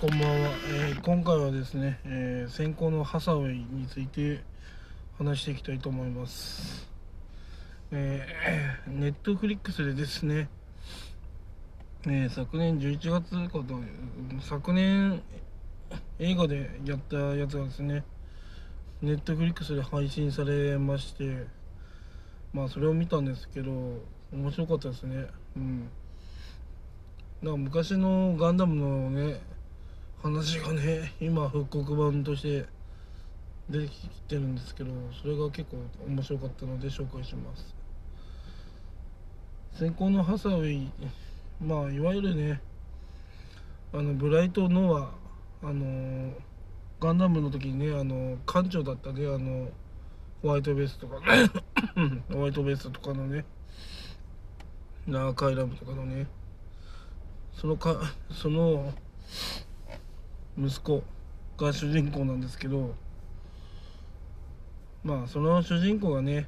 こんばんは、えー今回はですね、えー先行のハサウェイについて話していきたいと思います。えー、ネットフリックスでですね、えー昨年11月かと昨年映画でやったやつがですね、ネットフリックスで配信されまして、まあそれを見たんですけど、面白かったですね。うん。なんか昔のガンダムのね話がね今復刻版として出てきてるんですけどそれが結構面白かったので紹介します。先行のハサウェイまあいわゆるねあのブライト・ノアあのガンダムの時にねあの艦長だったねあのホワイトベースとかね ホワイトベースとかのねナーカイラムとかのねそのかその息子が主人公なんですけどまあその主人公がね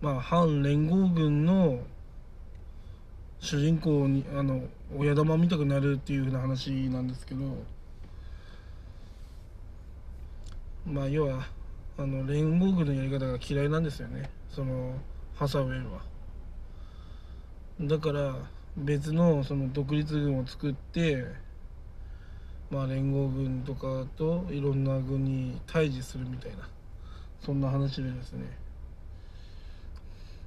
まあ反連合軍の主人公にあの親玉見たくなるっていう風な話なんですけどまあ要はあの連合軍のやり方が嫌いなんですよね。そのハサウェイは。だから別のその独立軍を作ってまあ連合軍とかといろんな軍に対峙するみたいなそんな話でですね。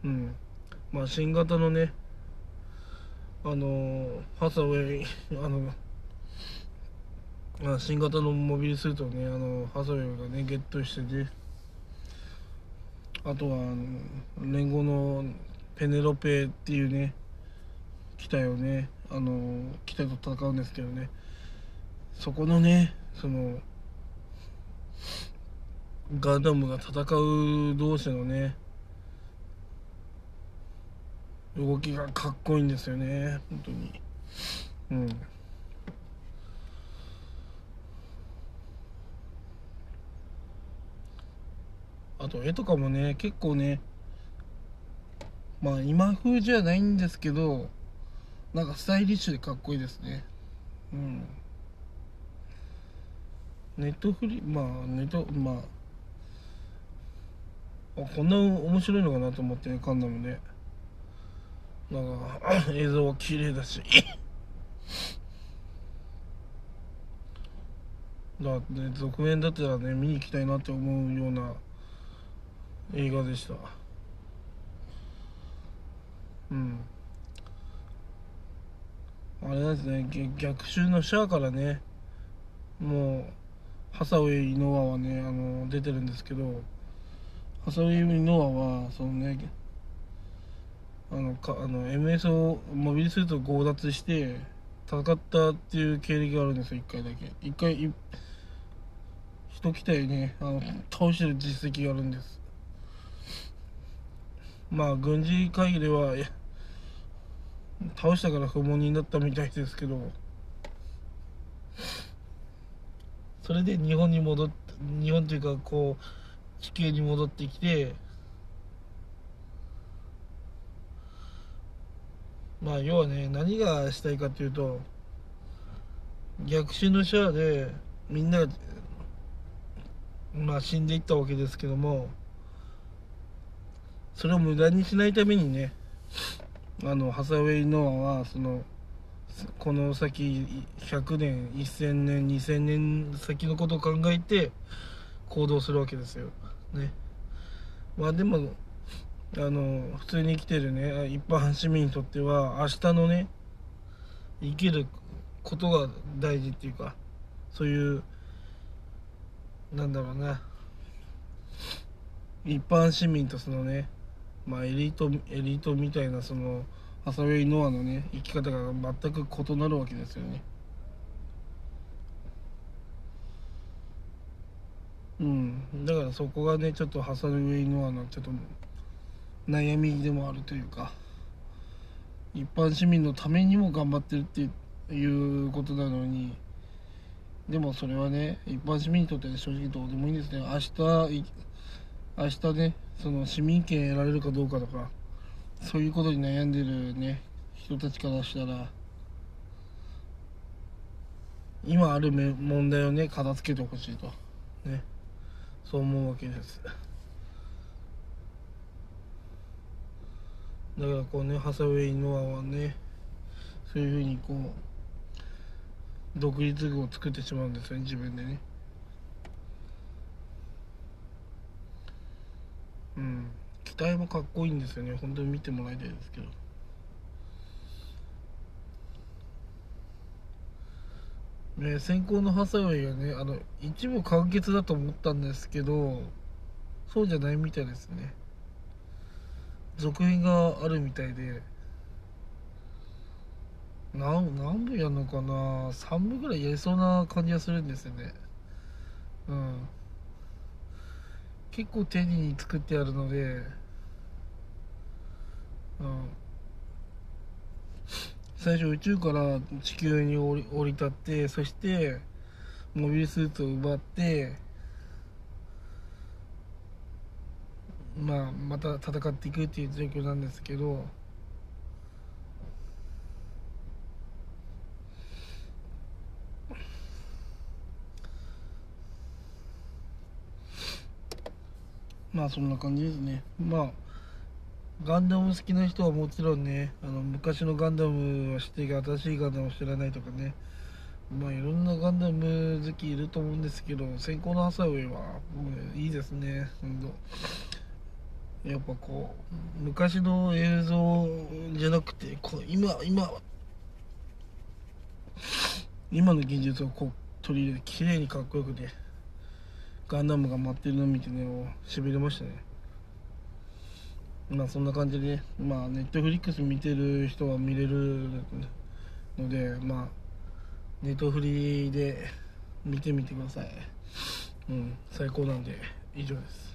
うん。まあ新型のねあのハサウェイあのまあ新型のモビルスーツをねあのハサウェイがねゲットしててあとはあの連合のペネロペっていうね機体をねあの機体と戦うんですけどね。そこのねそのガンダムが戦う同士のね動きがかっこいいんですよね本当に。うん。あと絵とかもね結構ねまあ今風じゃないんですけどなんかスタイリッシュでかっこいいですね。うん。ネットフリまあネットまああこんな面白いのかなと思ってねガンダムねなんか映像は綺麗だし。だって続編だったらね見に行きたいなって思うような映画でした。うん。あれなんですね逆襲のシャアからねもうハサウェイ・ノアはねあの出てるんですけどハサウェイ・ノアはそのねあのかあの MS をモビルスーツを強奪して戦ったっていう経歴があるんですよ1回だけ。1回一機体ねあの倒してる実績があるんです。まあ軍事会議では倒したから不問になったみたいですけど。それで日本に戻って日本というかこう地球に戻ってきてまあ要はね何がしたいかというと逆襲のシャアでみんながまあ死んでいったわけですけどもそれを無駄にしないためにねあのハサウェイ・ノアはそのこの先100年1000年2000年先のことを考えて行動するわけですよ。ね。まあでもあの普通に生きてるね一般市民にとっては明日のね生きることが大事っていうかそういうなんだろうな一般市民とそのねまあエリートエリートみたいなそのハサウェイ・ノアのね生き方が全く異なるわけですよね。うん。だからそこがねちょっとハサウェイ・ノアのちょっと悩みでもあるというか一般市民のためにも頑張ってるっていうことなのにでもそれはね一般市民にとって正直どうでもいいんですね。明日明日ねその市民権得られるかどうかとかそういうことに悩んでるね人たちからしたら。今ある問題をね片付けてほしいと。ね。そう思うわけです。だからこうねハサウェイ・ノアはねそういうふうにこう独立具を作ってしまうんですよね自分でね。うん。機体もかっこいいんですよね。本当に見てもらいたいですけど。ね、先行のハサウェイがねあの一部完結だと思ったんですけどそうじゃないみたいですね。続編があるみたいで。何何部やるのかな。3部ぐらいやりそうな感じがするんですよね。うん。結構丁寧に作ってあるので。最初宇宙から地球に降り降り立ってそしてモビルスーツを奪ってまあまた戦っていくっていう状況なんですけどまあそんな感じですね。まあガンダム好きな人はもちろんねあの昔のガンダムは知ってるけど新しいガンダムを知らないとかね。まあいろんなガンダム好きいると思うんですけど先行のハサウェイはもういいですね本当やっぱこう昔の映像じゃなくてこう今今今の技術をこう取り入れて綺麗にかっこよくてガンダムが待ってるのを見てねしびれましたね。まあそんな感じで、まあネットフリックス見てる人は見れるので、まあネットフリで見てみてください。うん、最高なんで以上です。